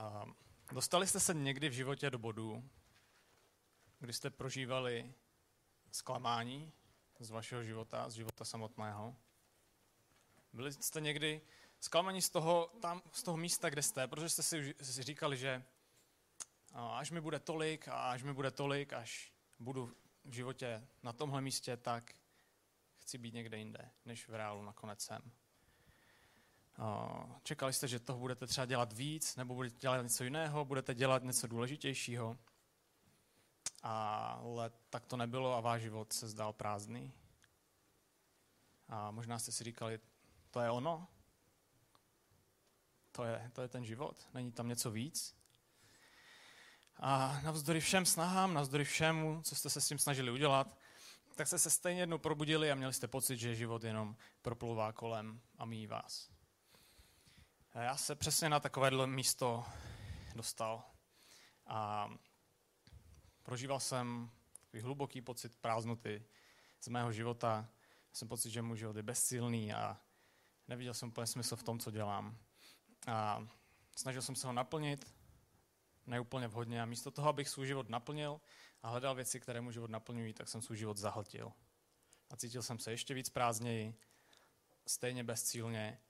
A dostali jste se někdy v životě do bodu, kdy jste prožívali zklamání z vašeho života, z života samotného? Byli jste někdy zklamaní z toho, tam, z toho místa, kde jste, protože jste si říkali, že až mi bude tolik a až mi bude tolik, až budu v životě na tomhle místě, tak chci být někde jinde, než v reálu nakonec jsem. Čekali jste, že toho budete třeba dělat víc, nebo budete dělat něco jiného, budete dělat něco důležitějšího. Ale tak to nebylo a váš život se zdal prázdný. A možná jste si říkali, to je ono? To je, to je ten život? Není tam něco víc? A navzdory všem snahám, navzdory všemu, co jste se s tím snažili udělat, tak jste se stejně jednou probudili a měli jste pocit, že život jenom proplouvá kolem a míjí vás. A já se přesně na takovéhle místo dostal a prožíval jsem takový hluboký pocit prázdnoty z mého života. Jsem pocit, že můj život je bezcílný a neviděl jsem úplně smysl v tom, co dělám. A snažil jsem se ho naplnit, neúplně vhodně. A místo toho, abych svůj život naplnil a hledal věci, které můj život naplňují, tak jsem svůj život zahltil. A cítil jsem se ještě víc prázdněji, stejně bezcílně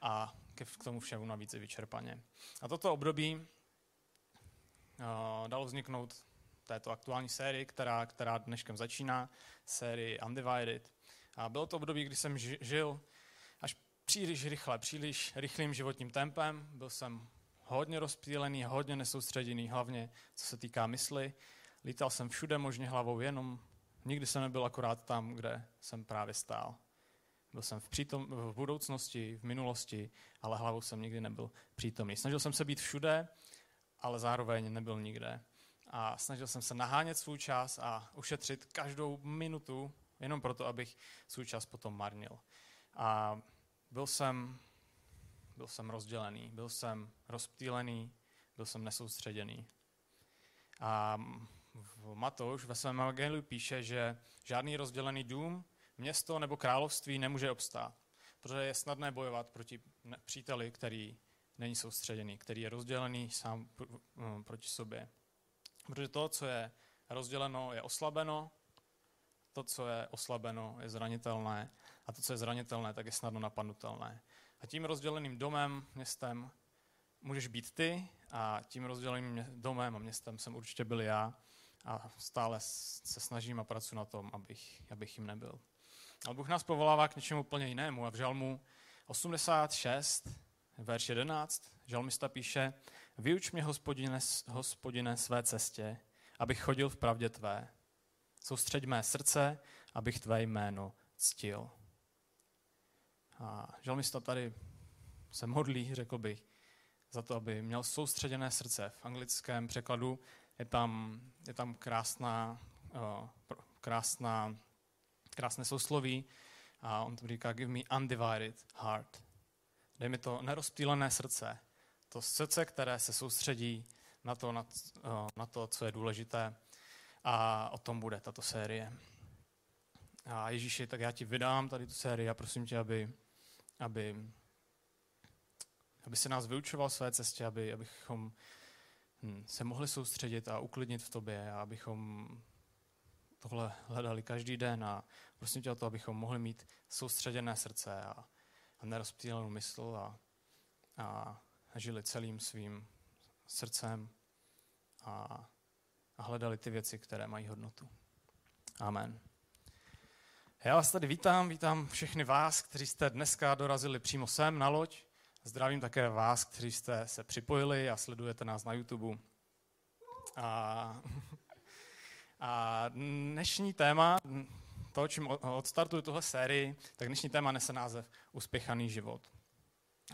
a k tomu všemu navíc i vyčerpaně. A toto období uh, dalo vzniknout této aktuální sérii, která, která dneškem začíná, sérii Undivided. A bylo to období, kdy jsem žil až příliš rychle, příliš rychlým životním tempem. Byl jsem hodně rozptýlený, hodně nesoustředěný, hlavně co se týká mysli. Lítal jsem všude možně hlavou, jenom nikdy jsem nebyl akorát tam, kde jsem právě stál. Byl jsem v, přítom, v budoucnosti, v minulosti, ale hlavou jsem nikdy nebyl přítomný. Snažil jsem se být všude, ale zároveň nebyl nikde. A snažil jsem se nahánět svůj čas a ušetřit každou minutu, jenom proto, abych svůj čas potom marnil. A byl jsem byl jsem rozdělený, byl jsem rozptýlený, byl jsem nesoustředěný. A v Matouš ve svém evangeliu píše, že žádný rozdělený dům, město nebo království nemůže obstát, protože je snadné bojovat proti příteli, který není soustředěný, který je rozdělený sám proti sobě. Protože to, co je rozděleno, je oslabeno, to, co je oslabeno, je zranitelné a to, co je zranitelné, tak je snadno napadnutelné. A tím rozděleným domem, městem můžeš být ty a tím rozděleným domem a městem jsem určitě byl já a stále se snažím a pracuji na tom, abych, abych jim nebyl. Ale Bůh nás povolává k něčemu úplně jinému a v žalmu 86, verš 11, žalmista píše, vyuč mě, hospodine, hospodine, své cestě, abych chodil v pravdě tvé. Soustřeď mé srdce, abych tvé jméno ctil. A žalmista tady se modlí, řekl bych, za to, aby měl soustředěné srdce. V anglickém překladu je tam, je tam krásná, krásná, krásné sousloví a on tam říká, give me undivided heart. Dej mi to nerozptýlené srdce. To srdce, které se soustředí na to, na, na to, co je důležité. A o tom bude tato série. A Ježíši, tak já ti vydám tady tu sérii a prosím tě, aby aby, aby se nás vyučoval své cestě, aby, abychom hm, se mohli soustředit a uklidnit v tobě a abychom tohle hledali každý den a prosím tě o to, abychom mohli mít soustředěné srdce a, a nerozptýlenou mysl a, a žili celým svým srdcem a, a hledali ty věci, které mají hodnotu. Amen. Já vás tady vítám, vítám všechny vás, kteří jste dneska dorazili přímo sem na loď. Zdravím také vás, kteří jste se připojili a sledujete nás na YouTube. A, a dnešní téma, to, čím odstartuju tuhle sérii, tak dnešní téma nese název Uspěchaný život.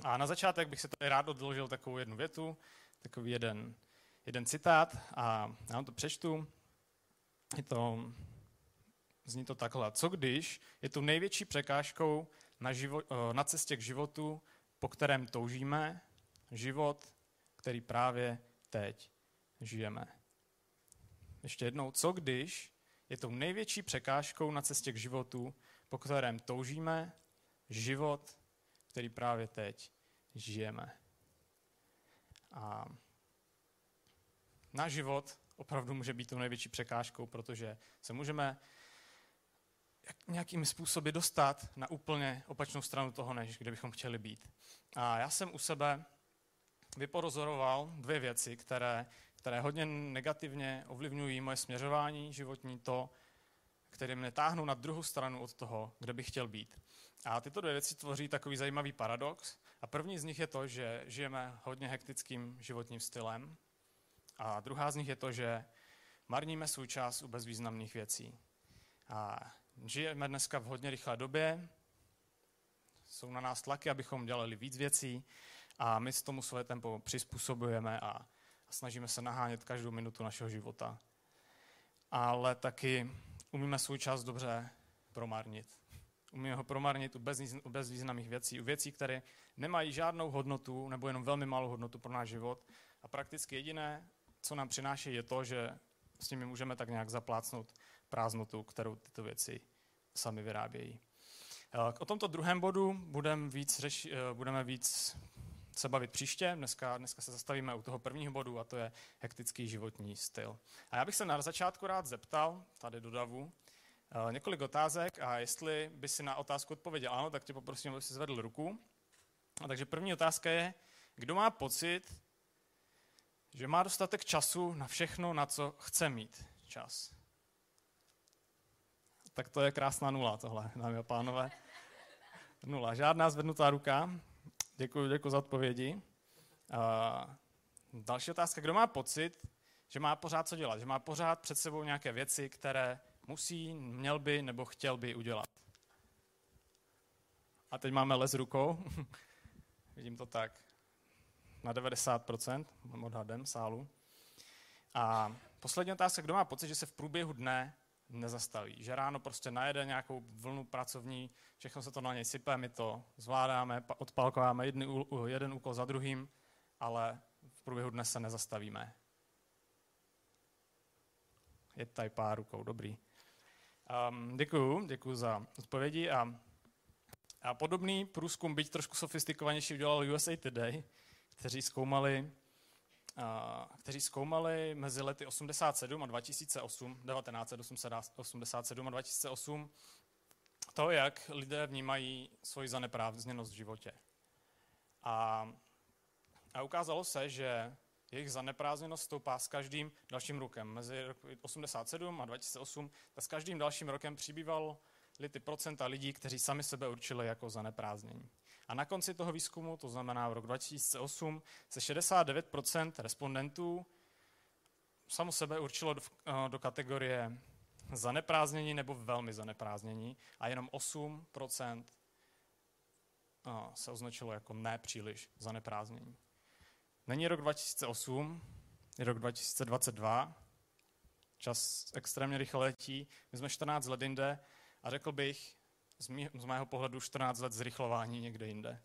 A na začátek bych se tady rád odložil takovou jednu větu, takový jeden, jeden citát a já vám to přečtu. Je to Zní to takhle. Co když je tu největší překážkou na, živo, na cestě k životu, po kterém toužíme, život, který právě teď žijeme. Ještě jednou, co když je tou největší překážkou na cestě k životu, po kterém toužíme, život, který právě teď žijeme. A náš život opravdu může být tou největší překážkou, protože se můžeme nějakými způsoby dostat na úplně opačnou stranu toho, než kde bychom chtěli být. A já jsem u sebe vyporozoroval dvě věci, které, které hodně negativně ovlivňují moje směřování životní, to, které mě táhnou na druhou stranu od toho, kde bych chtěl být. A tyto dvě věci tvoří takový zajímavý paradox. A první z nich je to, že žijeme hodně hektickým životním stylem. A druhá z nich je to, že marníme svůj čas u bezvýznamných věcí. A žijeme dneska v hodně rychlé době, jsou na nás tlaky, abychom dělali víc věcí a my s tomu své tempo přizpůsobujeme a, a snažíme se nahánět každou minutu našeho života. Ale taky umíme svůj čas dobře promarnit. Umíme ho promarnit u, u bezvýznamných věcí, u věcí, které nemají žádnou hodnotu nebo jenom velmi malou hodnotu pro náš život. A prakticky jediné, co nám přináší, je to, že s nimi můžeme tak nějak zaplácnout prázdnotu, kterou tyto věci sami vyrábějí. Eh, o tomto druhém bodu budeme víc, řeši, eh, budeme víc se bavit příště. Dneska, dneska se zastavíme u toho prvního bodu a to je hektický životní styl. A já bych se na začátku rád zeptal, tady do davu, eh, několik otázek a jestli by si na otázku odpověděl ano, tak tě poprosím, aby si zvedl ruku. A takže první otázka je, kdo má pocit, že má dostatek času na všechno, na co chce mít čas. Tak to je krásná nula tohle, dámy a pánové. Nula. Žádná zvednutá ruka. Děkuji, děkuji za odpovědi. Uh, další otázka. Kdo má pocit, že má pořád co dělat? Že má pořád před sebou nějaké věci, které musí, měl by nebo chtěl by udělat? A teď máme les rukou. Vidím to tak na 90% odhadem sálu. A poslední otázka, kdo má pocit, že se v průběhu dne nezastaví. Že ráno prostě najede nějakou vlnu pracovní, všechno se to na něj sype, my to zvládáme, odpalkováme jedný, jeden úkol za druhým, ale v průběhu dne se nezastavíme. Je tady pár rukou, dobrý. Um, děkuju, děkuju za odpovědi a, a podobný průzkum, byť trošku sofistikovanější, udělal USA Today, kteří zkoumali, kteří zkoumali mezi lety 87 a 2008, 1987 a 2008, to, jak lidé vnímají svoji zaneprázdněnost v životě. A, a ukázalo se, že jejich zaneprázdněnost stoupá s každým dalším rokem. Mezi 87 a 2008, tak s každým dalším rokem přibýval ty procenta lidí, kteří sami sebe určili jako zaneprázdnění. A na konci toho výzkumu, to znamená v rok 2008, se 69% respondentů samo sebe určilo do, eh, do kategorie zaneprázdnění nebo velmi zaneprázdnění a jenom 8% eh, se označilo jako nepříliš zaneprázdnění. Není rok 2008, je rok 2022, čas extrémně rychle letí, my jsme 14 let jinde a řekl bych, z, mý, z mého pohledu 14 let zrychlování někde jinde.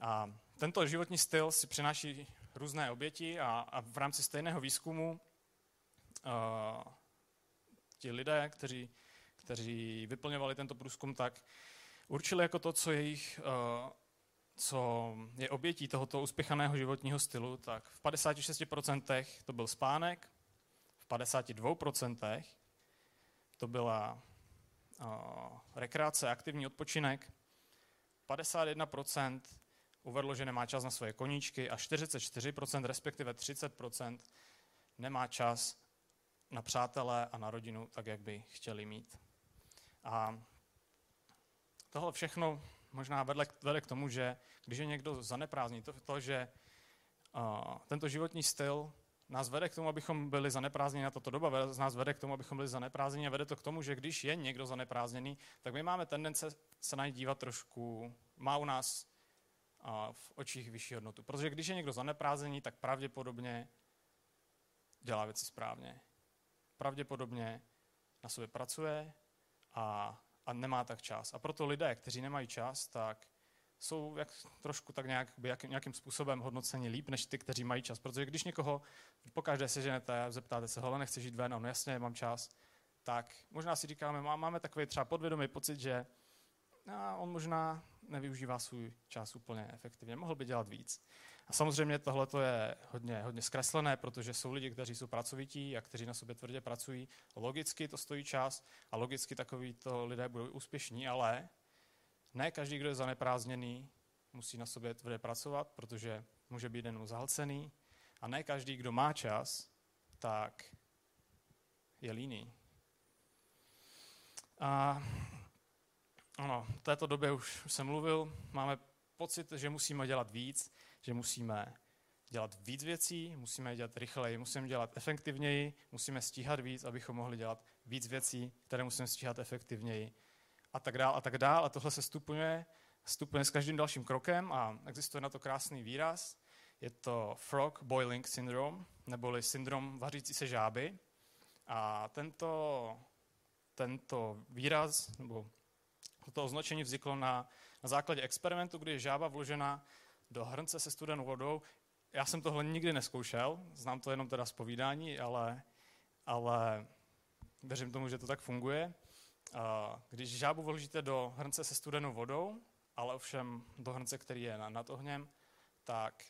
A tento životní styl si přináší různé oběti a, a v rámci stejného výzkumu uh, ti lidé, kteří, kteří vyplňovali tento průzkum, tak určili jako to, co, jejich, uh, co je obětí tohoto uspěchaného životního stylu, tak v 56% to byl spánek, v 52% to byla rekreace, aktivní odpočinek. 51% uvedlo, že nemá čas na svoje koníčky a 44%, respektive 30% nemá čas na přátelé a na rodinu tak, jak by chtěli mít. A tohle všechno možná vedle, vede k tomu, že když je někdo zaneprázdní, to, to že uh, tento životní styl nás vede k tomu, abychom byli zaneprázdněni na toto doba, nás vede k tomu, abychom byli zaneprázdněni a vede to k tomu, že když je někdo zaneprázdněný, tak my máme tendence se na dívat trošku, má u nás v očích vyšší hodnotu. Protože když je někdo zaneprázdněný, tak pravděpodobně dělá věci správně. Pravděpodobně na sobě pracuje a, a nemá tak čas. A proto lidé, kteří nemají čas, tak jsou jak, trošku tak nějak, jak, nějakým způsobem hodnoceni líp, než ty, kteří mají čas. Protože když někoho pokaždé seženete a zeptáte se, hele, nechci žít ven, no jasně, mám čas, tak možná si říkáme, máme takový třeba podvědomý pocit, že a on možná nevyužívá svůj čas úplně efektivně, mohl by dělat víc. A samozřejmě tohle je hodně, hodně zkreslené, protože jsou lidi, kteří jsou pracovití a kteří na sobě tvrdě pracují. Logicky to stojí čas a logicky takovýto lidé budou úspěšní, ale ne každý, kdo je zaneprázdněný, musí na sobě tvrdě pracovat, protože může být jenom zahlcený. A ne každý, kdo má čas, tak je líný. A ano, v této době už jsem mluvil, máme pocit, že musíme dělat víc, že musíme dělat víc věcí, musíme dělat rychleji, musíme dělat efektivněji, musíme stíhat víc, abychom mohli dělat víc věcí, které musíme stíhat efektivněji a tak dál a tak dál. A tohle se stupňuje, stupňuje s každým dalším krokem a existuje na to krásný výraz. Je to frog boiling syndrome, neboli syndrom vařící se žáby. A tento, tento výraz, nebo to označení vzniklo na, na základě experimentu, kdy je žába vložena do hrnce se studenou vodou. Já jsem tohle nikdy neskoušel, znám to jenom teda z povídání, ale, ale věřím tomu, že to tak funguje. Když žábu vložíte do hrnce se studenou vodou, ale ovšem do hrnce, který je nad ohněm, tak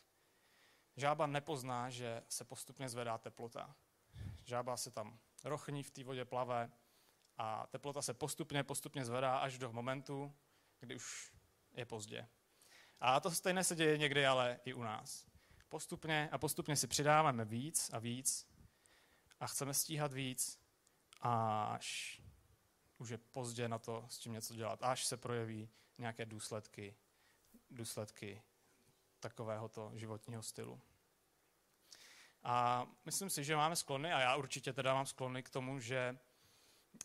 žába nepozná, že se postupně zvedá teplota. Žába se tam rochní v té vodě plave a teplota se postupně, postupně zvedá až do momentu, kdy už je pozdě. A to stejné se děje někdy ale i u nás. Postupně a postupně si přidáváme víc a víc a chceme stíhat víc, až už je pozdě na to s tím něco dělat, až se projeví nějaké důsledky, důsledky takovéhoto životního stylu. A myslím si, že máme sklony, a já určitě teda mám sklony k tomu, že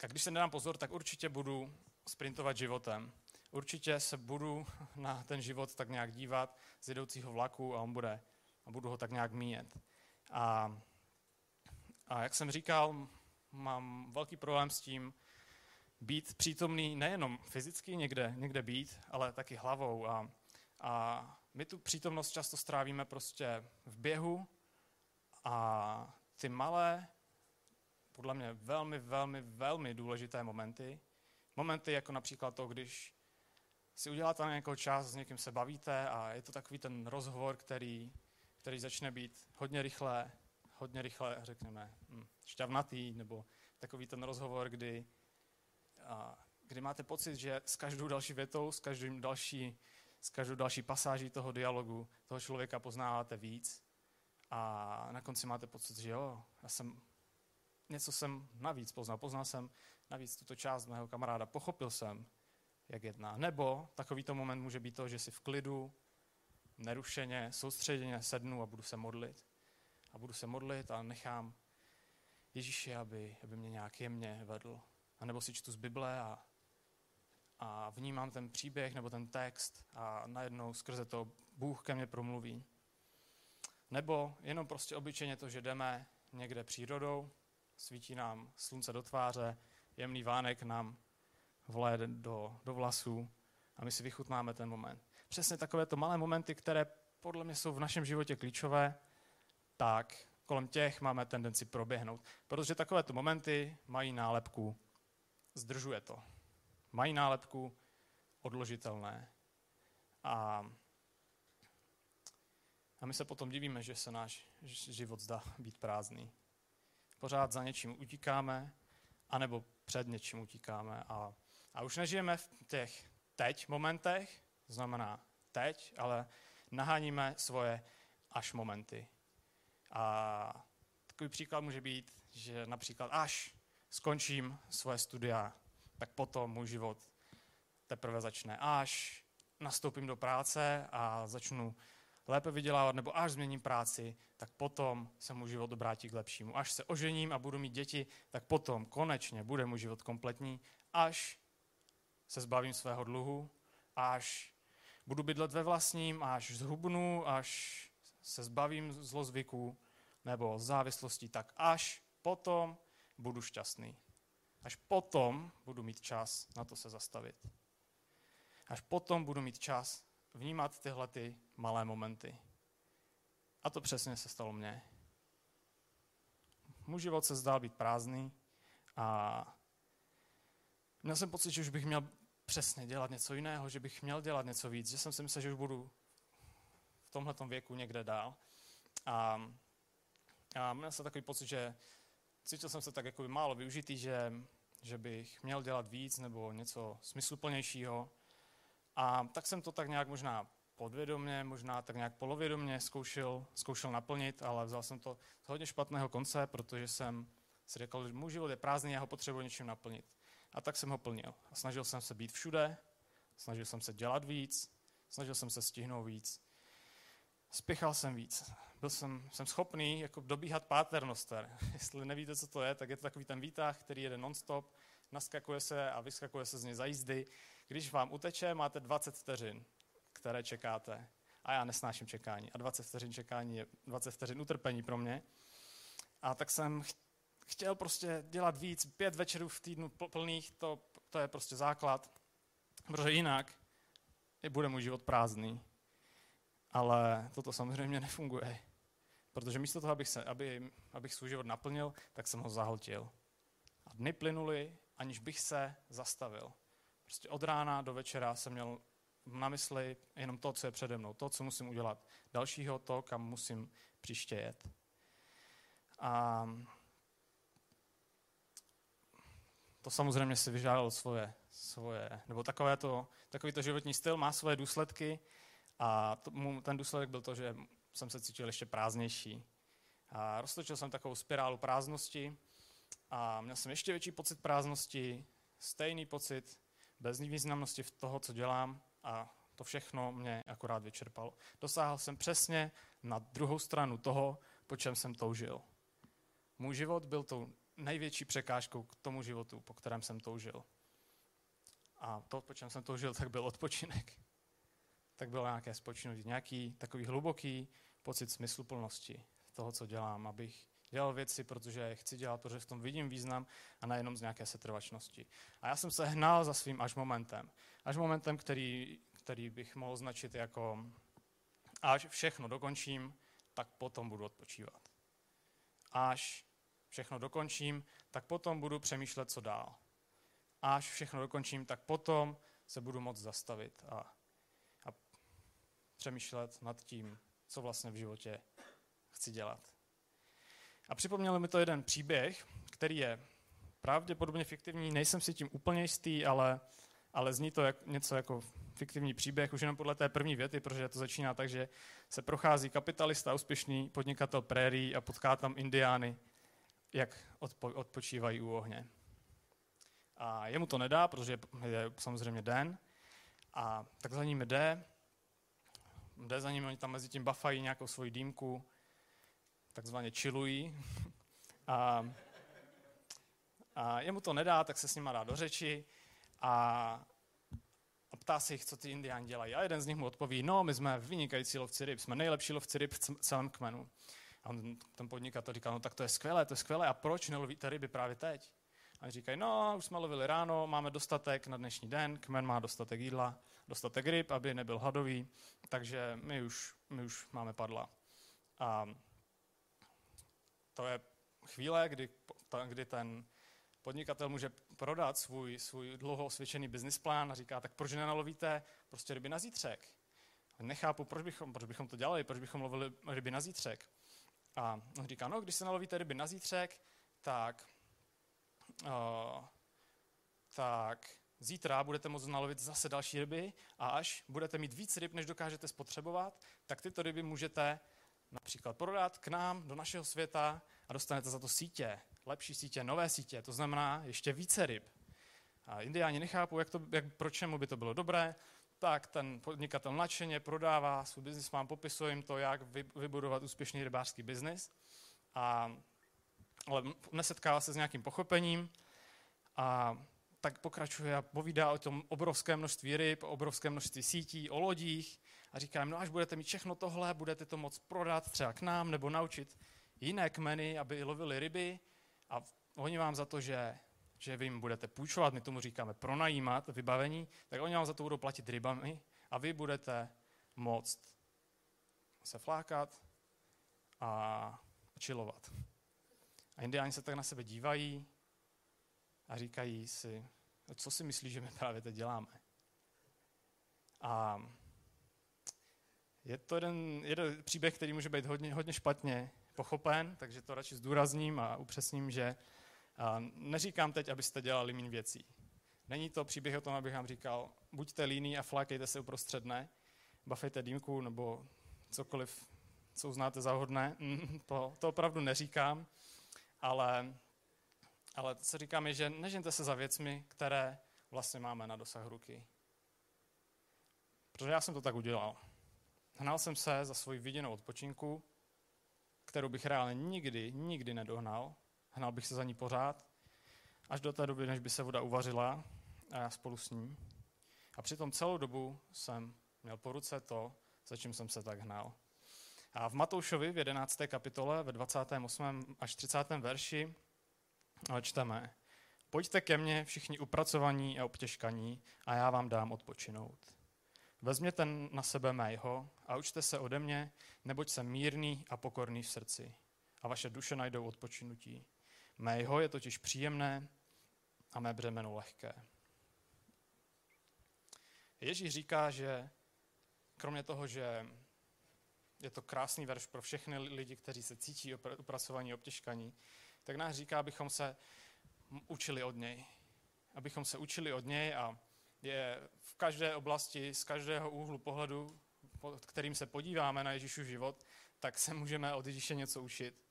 a když se nedám pozor, tak určitě budu sprintovat životem. Určitě se budu na ten život tak nějak dívat z jedoucího vlaku a on bude, a budu ho tak nějak míjet. A, a jak jsem říkal, mám velký problém s tím být přítomný nejenom fyzicky někde, někde být, ale taky hlavou. A, a my tu přítomnost často strávíme prostě v běhu a ty malé podle mě velmi, velmi, velmi důležité momenty. Momenty jako například to, když si uděláte na nějakou čas, s někým se bavíte a je to takový ten rozhovor, který, který začne být hodně rychle, hodně rychle, řekněme, hm, šťavnatý, nebo takový ten rozhovor, kdy, kdy máte pocit, že s každou další větou, s, každým další, s každou další pasáží toho dialogu toho člověka poznáváte víc a na konci máte pocit, že jo, já jsem něco jsem navíc poznal. Poznal jsem navíc tuto část mého kamaráda. Pochopil jsem, jak jedná. Nebo takovýto moment může být to, že si v klidu, nerušeně, soustředěně sednu a budu se modlit. A budu se modlit a nechám Ježíši, aby, aby mě nějak jemně vedl. A nebo si čtu z Bible a, a vnímám ten příběh nebo ten text a najednou skrze to Bůh ke mně promluví. Nebo jenom prostě obyčejně to, že jdeme někde přírodou svítí nám slunce do tváře, jemný vánek nám vleje do, do vlasů a my si vychutnáme ten moment. Přesně takovéto malé momenty, které podle mě jsou v našem životě klíčové, tak kolem těch máme tendenci proběhnout. Protože takovéto momenty mají nálepku zdržuje to. Mají nálepku odložitelné. A, a my se potom divíme, že se náš život zdá být prázdný pořád za něčím utíkáme, anebo před něčím utíkáme. A, a už nežijeme v těch teď momentech, znamená teď, ale naháníme svoje až momenty. A takový příklad může být, že například až skončím svoje studia, tak potom můj život teprve začne. Až nastoupím do práce a začnu lépe vydělávat, nebo až změním práci, tak potom se můj život obrátí k lepšímu. Až se ožením a budu mít děti, tak potom konečně bude můj život kompletní, až se zbavím svého dluhu, až budu bydlet ve vlastním, až zhubnu, až se zbavím zlozvyků nebo závislostí, tak až potom budu šťastný. Až potom budu mít čas na to se zastavit. Až potom budu mít čas vnímat tyhle ty malé momenty. A to přesně se stalo mně. Můj život se zdál být prázdný a měl jsem pocit, že už bych měl přesně dělat něco jiného, že bych měl dělat něco víc, že jsem si myslel, že už budu v tomhle věku někde dál. A, a měl jsem takový pocit, že cítil jsem se tak jako málo využitý, že, že bych měl dělat víc nebo něco smysluplnějšího. A tak jsem to tak nějak možná podvědomě, možná tak nějak polovědomě zkoušel, zkoušel naplnit, ale vzal jsem to z hodně špatného konce, protože jsem si řekl, že můj život je prázdný, já ho potřebuji něčím naplnit. A tak jsem ho plnil. A snažil jsem se být všude, snažil jsem se dělat víc, snažil jsem se stihnout víc. Spěchal jsem víc. Byl jsem, jsem schopný jako dobíhat páternoster. Jestli nevíte, co to je, tak je to takový ten výtah, který jede nonstop, naskakuje se a vyskakuje se z něj za jízdy. Když vám uteče, máte 20 vteřin, které čekáte. A já nesnáším čekání. A 20 vteřin čekání je 20 vteřin utrpení pro mě. A tak jsem chtěl prostě dělat víc, pět večerů v týdnu plných, to, to je prostě základ, protože jinak je bude můj život prázdný. Ale toto samozřejmě nefunguje. Protože místo toho, abych, se, aby, abych svůj život naplnil, tak jsem ho zahltil. A dny plynuly, aniž bych se zastavil. Prostě od rána do večera jsem měl na mysli jenom to, co je přede mnou, to, co musím udělat. Dalšího, to, kam musím příště jet. A to samozřejmě si vyžádalo svoje, svoje nebo takové to, takový to životní styl má svoje důsledky a to, ten důsledek byl to, že jsem se cítil ještě prázdnější. A roztočil jsem takovou spirálu prázdnosti a měl jsem ještě větší pocit prázdnosti, stejný pocit bez významnosti v toho, co dělám a to všechno mě akorát vyčerpalo. Dosáhl jsem přesně na druhou stranu toho, po čem jsem toužil. Můj život byl tou největší překážkou k tomu životu, po kterém jsem toužil. A to, po čem jsem toužil, tak byl odpočinek. Tak bylo nějaké spočinutí, nějaký takový hluboký pocit smysluplnosti toho, co dělám, abych dělal věci, protože je chci dělat, protože v tom vidím význam a nejenom z nějaké setrvačnosti. A já jsem se hnal za svým až momentem. Až momentem, který, který bych mohl značit jako až všechno dokončím, tak potom budu odpočívat. Až všechno dokončím, tak potom budu přemýšlet, co dál. Až všechno dokončím, tak potom se budu moct zastavit a, přemýšlet nad tím, co vlastně v životě chci dělat. A připomněl mi to jeden příběh, který je pravděpodobně fiktivní, nejsem si tím úplně jistý, ale, ale zní to jak, něco jako fiktivní příběh, už jenom podle té první věty, protože to začíná tak, že se prochází kapitalista, úspěšný podnikatel prérí a potká tam indiány jak odpo, odpočívají u ohně. A jemu to nedá, protože je samozřejmě den, a tak za ním jde, jde za ním, oni tam mezi tím bafají nějakou svoji dýmku, takzvaně chillují. A, a jemu to nedá, tak se s nima dá do řeči a, a ptá se jich, co ty indiáni dělají. A jeden z nich mu odpoví, no, my jsme vynikající lovci ryb, jsme nejlepší lovci ryb v celém kmenu. A on, ten podnikatel říkal, no tak to je skvělé, to je skvělé, a proč nelovíte ryby právě teď? A říkají, no, už jsme lovili ráno, máme dostatek na dnešní den, kmen má dostatek jídla, dostatek ryb, aby nebyl hladový, takže my už, my už máme padla. A to je chvíle, kdy, kdy ten podnikatel může prodat svůj, svůj dlouho osvědčený business plán a říká, tak proč nenalovíte prostě ryby na zítřek? Nechápu, proč bychom, proč bychom to dělali, proč bychom lovili ryby na zítřek. A on říká, no, když se nalovíte ryby na zítřek, tak, uh, tak zítra budete moct nalovit zase další ryby a až budete mít víc ryb, než dokážete spotřebovat, tak tyto ryby můžete například prodat k nám do našeho světa a dostanete za to sítě, lepší sítě, nové sítě, to znamená ještě více ryb. A indiáni nechápou, jak to, jak, proč čemu by to bylo dobré, tak ten podnikatel nadšeně prodává svůj biznis, mám popisuje jim to, jak vybudovat úspěšný rybářský biznis. A, ale nesetkává se s nějakým pochopením a tak pokračuje a povídá o tom obrovské množství ryb, obrovské množství sítí, o lodích a říká jim, no až budete mít všechno tohle, budete to moct prodat třeba k nám nebo naučit jiné kmeny, aby lovili ryby a oni vám za to, že že vy jim budete půjčovat, my tomu říkáme pronajímat vybavení, tak oni vám za to budou platit rybami a vy budete moct se flákat a čilovat. A indiáni se tak na sebe dívají a říkají si, co si myslí, že my právě teď děláme. A Je to jeden, jeden příběh, který může být hodně, hodně špatně pochopen, takže to radši zdůrazním a upřesním, že neříkám teď, abyste dělali méně věcí. Není to příběh o tom, abych vám říkal, buďte líní a flákejte se uprostřed dne, bafejte dýmku nebo cokoliv, co uznáte za hodné. To, to opravdu neříkám, ale, ale to, co říkám, je, že nežente se za věcmi, které vlastně máme na dosah ruky. Protože já jsem to tak udělal. Hnal jsem se za svoji viděnou odpočinku, kterou bych reálně nikdy, nikdy nedohnal. Hnal bych se za ní pořád, až do té doby, než by se voda uvařila a já spolu s ní. A přitom celou dobu jsem měl po ruce to, za čím jsem se tak hnal. A v Matoušovi v 11. kapitole ve 28. až 30. verši čteme Pojďte ke mně všichni upracovaní a obtěžkaní a já vám dám odpočinout. Vezměte na sebe mého a učte se ode mě, neboť jsem mírný a pokorný v srdci a vaše duše najdou odpočinutí. Mého je totiž příjemné a mé břemeno lehké. Ježíš říká, že kromě toho, že je to krásný verš pro všechny lidi, kteří se cítí upracovaní, obtěžkaní, tak nás říká, abychom se učili od něj. Abychom se učili od něj a je v každé oblasti, z každého úhlu pohledu, pod kterým se podíváme na Ježíšův život, tak se můžeme od Ježíše něco učit.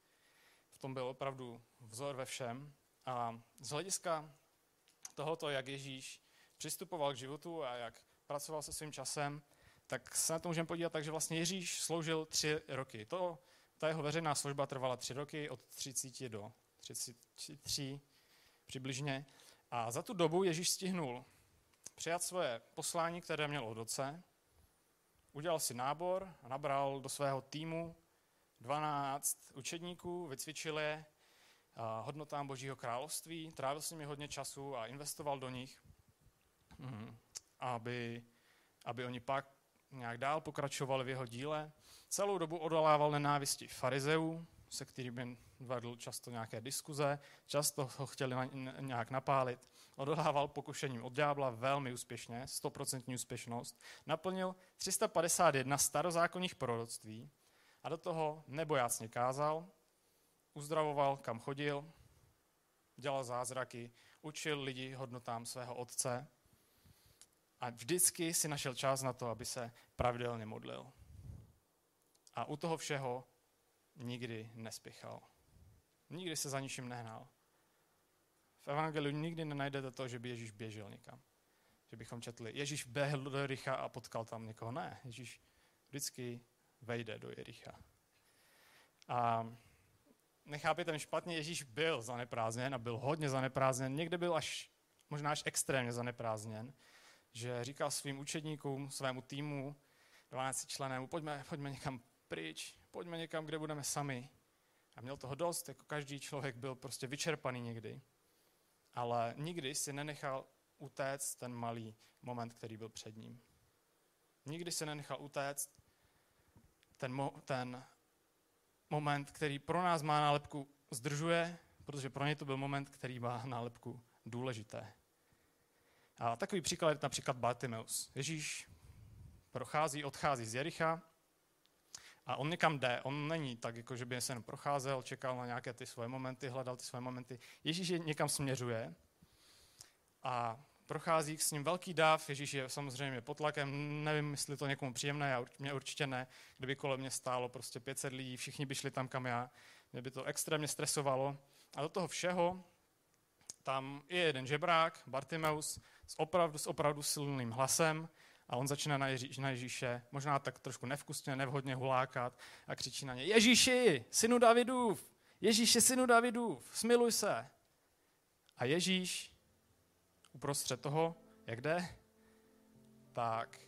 V tom byl opravdu vzor ve všem. A z hlediska tohoto, jak Ježíš přistupoval k životu a jak pracoval se svým časem, tak se na to můžeme podívat tak, že vlastně Ježíš sloužil tři roky. To, ta jeho veřejná služba trvala tři roky, od 30 do 33 přibližně. A za tu dobu Ježíš stihnul přijat svoje poslání, které měl od oce, udělal si nábor a nabral do svého týmu 12 učedníků, vycvičil je hodnotám Božího království, trávil s nimi hodně času a investoval do nich, mhm, aby, aby oni pak nějak dál pokračovali v jeho díle. Celou dobu odolával nenávisti farizeů, se kterými vedl často nějaké diskuze, často ho chtěli nějak napálit. Odolával pokušením od ďábla velmi úspěšně, 100% úspěšnost. Naplnil 351 starozákonních proroctví a do toho nebojácně kázal, uzdravoval, kam chodil, dělal zázraky, učil lidi hodnotám svého otce a vždycky si našel čas na to, aby se pravidelně modlil. A u toho všeho nikdy nespěchal. Nikdy se za ničím nehnal. V Evangeliu nikdy nenajdete to, že by Ježíš běžel někam. Že bychom četli, Ježíš běhl do Jericha a potkal tam někoho. Ne, Ježíš vždycky vejde do Jericha. A nechápěte mi špatně, Ježíš byl zaneprázdněn a byl hodně zaneprázdněn. Někde byl až, možná až extrémně zaneprázdněn, že říkal svým učedníkům, svému týmu, 12 členému, pojďme, pojďme někam pryč, pojďme někam, kde budeme sami. A měl toho dost, jako každý člověk byl prostě vyčerpaný někdy. Ale nikdy si nenechal utéct ten malý moment, který byl před ním. Nikdy si nenechal utéct ten, mo- ten moment, který pro nás má nálepku zdržuje, protože pro ně to byl moment, který má nálepku důležité. A takový příklad je například Bartimeus. Ježíš prochází, odchází z Jericha a on někam jde. On není tak, jako že by se jen procházel, čekal na nějaké ty svoje momenty, hledal ty svoje momenty. Ježíš je někam směřuje a prochází s ním velký dáv. Ježíš je samozřejmě pod tlakem, nevím, jestli to někomu příjemné, já, mě určitě ne. Kdyby kolem mě stálo prostě 500 lidí, všichni by šli tam, kam já. Mě by to extrémně stresovalo. A do toho všeho tam je jeden žebrák, Bartimeus, s opravdu, s opravdu silným hlasem, a on začne na, Ježí, na Ježíše, možná tak trošku nevkusně, nevhodně hulákat a křičí na ně, Ježíši, synu Davidův, Ježíši, synu Davidův, smiluj se. A Ježíš uprostřed toho, jak jde, tak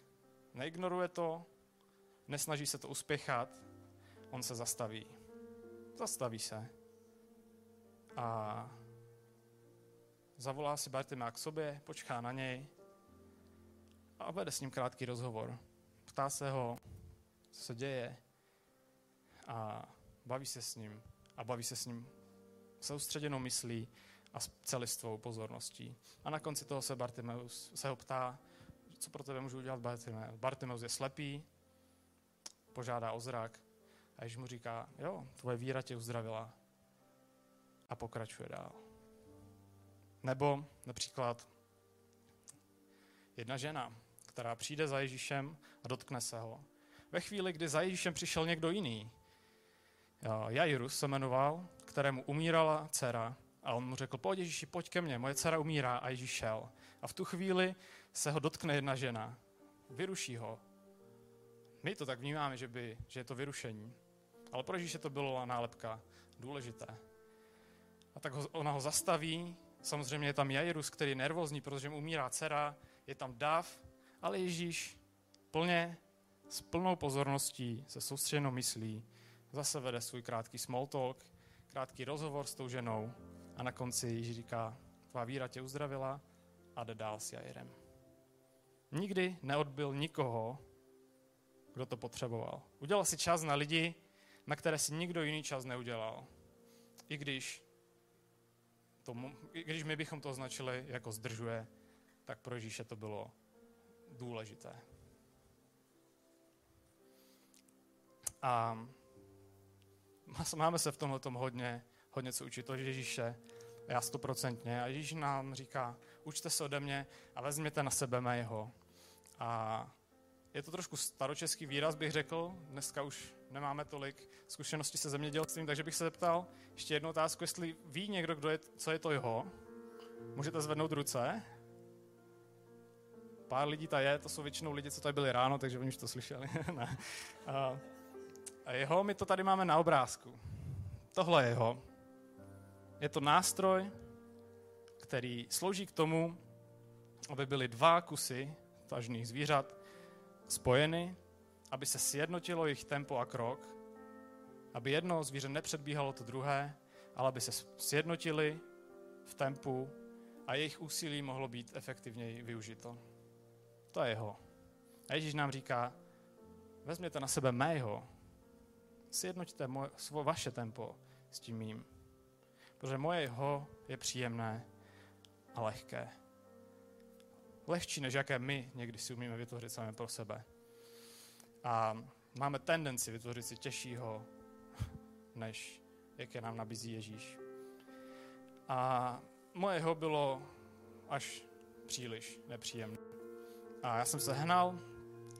neignoruje to, nesnaží se to uspěchat, on se zastaví. Zastaví se. A zavolá si Bartima k sobě, počká na něj a vede s ním krátký rozhovor. Ptá se ho, co se děje a baví se s ním. A baví se s ním soustředěnou myslí a s celistvou pozorností. A na konci toho se Bartimeus se ho ptá, co pro tebe můžu udělat Bartimeus. Bartimeus je slepý, požádá o zrak a Ježíš mu říká, jo, tvoje víra tě uzdravila a pokračuje dál. Nebo například jedna žena, která přijde za Ježíšem a dotkne se ho. Ve chvíli, kdy za Ježíšem přišel někdo jiný, Jairus se jmenoval, kterému umírala dcera, a on mu řekl, pojď Ježíši, pojď ke mně, moje dcera umírá a Ježíš šel. A v tu chvíli se ho dotkne jedna žena, vyruší ho. My to tak vnímáme, že, by, že je to vyrušení. Ale pro Ježíše to bylo nálepka důležité. A tak ho, ona ho zastaví, samozřejmě je tam Jairus, který je nervózní, protože mu umírá dcera, je tam dav, ale Ježíš plně, s plnou pozorností, se soustředěnou myslí, zase vede svůj krátký small talk, krátký rozhovor s tou ženou a na konci Ježíš říká, tvá víra tě uzdravila a jde dál s Jairem. Nikdy neodbil nikoho, kdo to potřeboval. Udělal si čas na lidi, na které si nikdo jiný čas neudělal. I když, to, i když my bychom to označili jako zdržuje, tak pro Ježíše to bylo důležité. A máme se v tomhle hodně, hodně co učit, to Ježíše, já stoprocentně. A Ježíš nám říká, učte se ode mě a vezměte na sebe mého. A je to trošku staročeský výraz, bych řekl. Dneska už nemáme tolik zkušeností se zemědělstvím, takže bych se zeptal ještě jednu otázku, jestli ví někdo, kdo je, co je to jeho. Můžete zvednout ruce. Pár lidí tady je, to jsou většinou lidi, co tady byli ráno, takže oni už to slyšeli. ne. A, a jeho, my to tady máme na obrázku. Tohle je jeho. Je to nástroj, který slouží k tomu, aby byly dva kusy tažných zvířat spojeny, aby se sjednotilo jejich tempo a krok, aby jedno zvíře nepředbíhalo to druhé, ale aby se sjednotili v tempu a jejich úsilí mohlo být efektivněji využito. To je jeho. A Ježíš nám říká, vezměte na sebe mého, sjednoťte moje, svo, vaše tempo s tím mým. Protože moje jeho je příjemné a lehké. Lehčí, než jaké my někdy si umíme vytvořit sami pro sebe. A máme tendenci vytvořit si těžšího, než jaké nám nabízí Ježíš. A mojeho bylo až příliš nepříjemné. A já jsem se hnal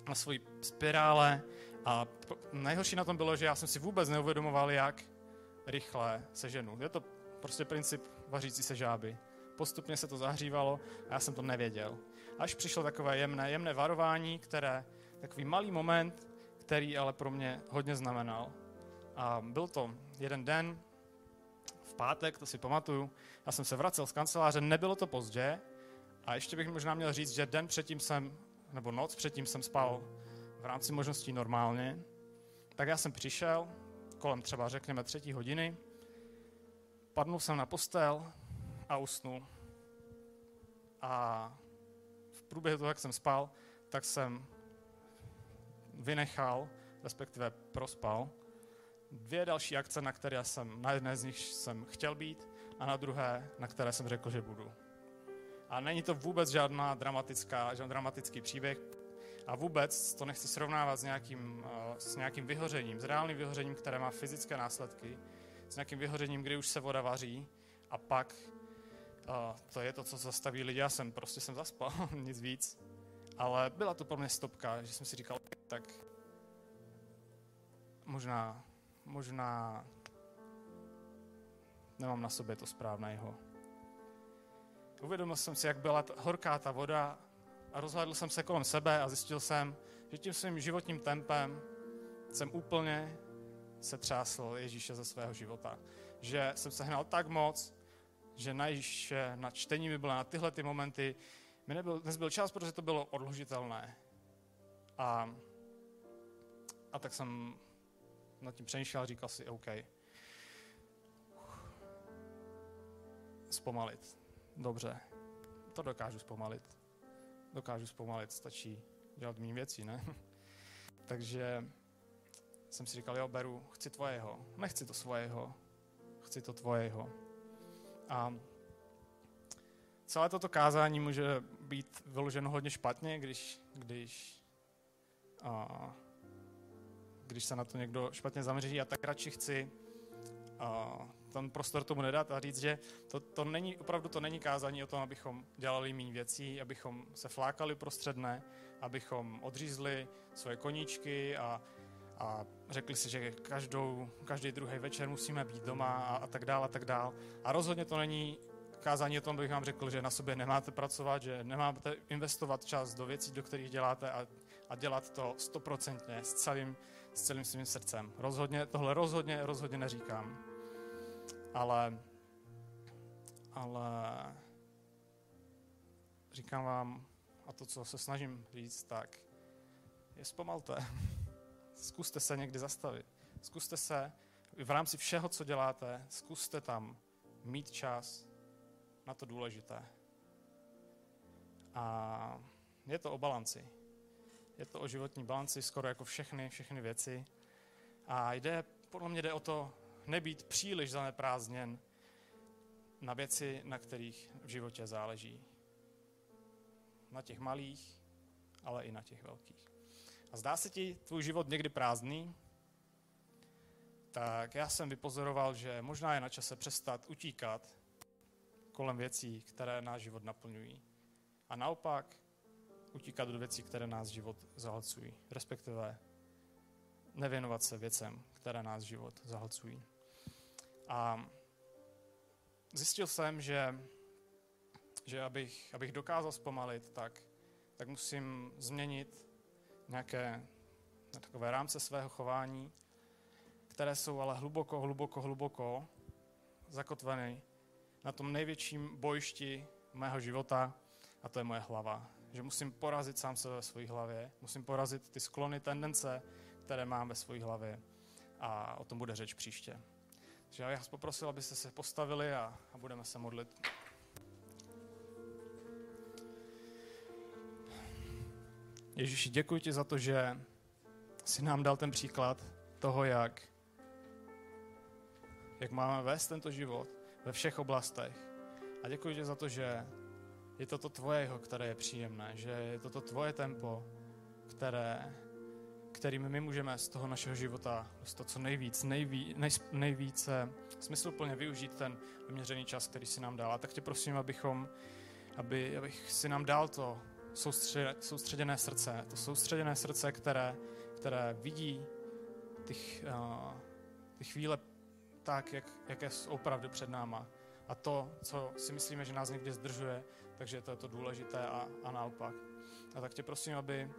na svoji spirále a nejhorší na tom bylo, že já jsem si vůbec neuvědomoval, jak rychle se ženu. Je to prostě princip vařící se žáby. Postupně se to zahřívalo a já jsem to nevěděl. Až přišlo takové jemné, jemné varování, které, takový malý moment, který ale pro mě hodně znamenal. A byl to jeden den, v pátek, to si pamatuju, já jsem se vracel z kanceláře, nebylo to pozdě a ještě bych možná měl říct, že den předtím jsem, nebo noc předtím jsem spal v rámci možností normálně, tak já jsem přišel kolem třeba řekněme třetí hodiny, padnul jsem na postel a usnul. A v průběhu toho, jak jsem spal, tak jsem vynechal, respektive prospal, dvě další akce, na které jsem, na jedné z nich jsem chtěl být a na druhé, na které jsem řekl, že budu. A není to vůbec žádná dramatická, žádný dramatický příběh a vůbec to nechci srovnávat s nějakým, eh, s nějakým vyhořením, s reálným vyhořením, které má fyzické následky, s nějakým vyhořením, kdy už se voda vaří a pak uh, to je to, co zastaví lidi. Já jsem prostě jsem zaspal, nic víc. Ale byla to pro mě stopka, že jsem si říkal, tak možná, možná nemám na sobě to správného. Uvědomil jsem si, jak byla horká ta voda a rozhledl jsem se kolem sebe a zjistil jsem, že tím svým životním tempem jsem úplně se třásl Ježíše ze svého života. Že jsem se hnal tak moc, že na Ježíše, na čtení mi bylo na tyhle ty momenty, mi nebyl, nezbyl čas, protože to bylo odložitelné. A, a tak jsem nad tím přemýšlel a říkal si, OK, zpomalit. Dobře, to dokážu zpomalit. Dokážu zpomalit, stačí dělat méně věcí, ne? Takže jsem si říkal, jo, beru, chci tvojeho. Nechci to svojeho, chci to tvojeho. A celé toto kázání může být vyloženo hodně špatně, když, když a, když se na to někdo špatně zaměří. Já tak radši chci uh, ten prostor tomu nedat a říct, že to, to není, opravdu to není kázání o tom, abychom dělali méně věcí, abychom se flákali prostředné, abychom odřízli svoje koníčky a, a řekli si, že každou, každý druhý večer musíme být doma a, a tak dál a tak dál. A rozhodně to není kázání o tom, bych vám řekl, že na sobě nemáte pracovat, že nemáte investovat čas do věcí, do kterých děláte a, a dělat to stoprocentně s celým, s celým svým srdcem. Rozhodně, tohle rozhodně, rozhodně neříkám. Ale, ale říkám vám, a to, co se snažím říct, tak je zpomalte. Zkuste se někdy zastavit. Zkuste se v rámci všeho, co děláte, zkuste tam mít čas na to důležité. A je to o balanci. Je to o životní balanci, skoro jako všechny, všechny věci. A jde, podle mě jde o to nebýt příliš zaneprázdněn na věci, na kterých v životě záleží. Na těch malých, ale i na těch velkých. A zdá se ti tvůj život někdy prázdný? Tak já jsem vypozoroval, že možná je na čase přestat utíkat kolem věcí, které náš život naplňují. A naopak utíkat do věcí, které nás život zahlcují, respektive nevěnovat se věcem, které nás život zahlcují. A zjistil jsem, že, že abych, abych dokázal zpomalit, tak, tak musím změnit nějaké takové rámce svého chování, které jsou ale hluboko, hluboko, hluboko zakotveny na tom největším bojišti mého života, a to je moje hlava. Že musím porazit sám sebe ve své hlavě, musím porazit ty sklony, tendence, které mám ve své hlavě. A o tom bude řeč příště. Takže já vás poprosil, abyste se postavili a, a budeme se modlit. Ježíši, děkuji ti za to, že jsi nám dal ten příklad toho, jak, jak máme vést tento život ve všech oblastech. A děkuji ti za to, že je toto tvoje, které je příjemné, že je toto tvoje tempo, které kterým my můžeme z toho našeho života dostat co nejvíc, nejví, nej, nejvíce smysluplně využít ten vyměřený čas, který si nám dal. A tak tě prosím, abychom, aby, abych si nám dal to soustřed, soustředěné srdce, to soustředěné srdce, které, které vidí ty, uh, ty chvíle tak, jak, jaké jsou opravdu před náma. A to, co si myslíme, že nás někdy zdržuje, takže to je to důležité a, a naopak. A tak tě prosím, aby,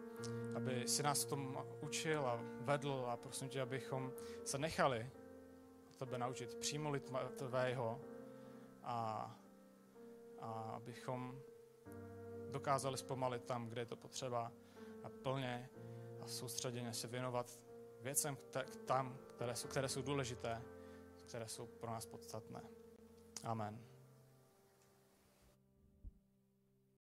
aby si nás tom učil a vedl a prosím tě, abychom se nechali tebe naučit přijmout tvého a, a abychom dokázali zpomalit tam, kde je to potřeba a plně a soustředěně se věnovat věcem tam, které jsou, které jsou důležité, které jsou pro nás podstatné. Amen.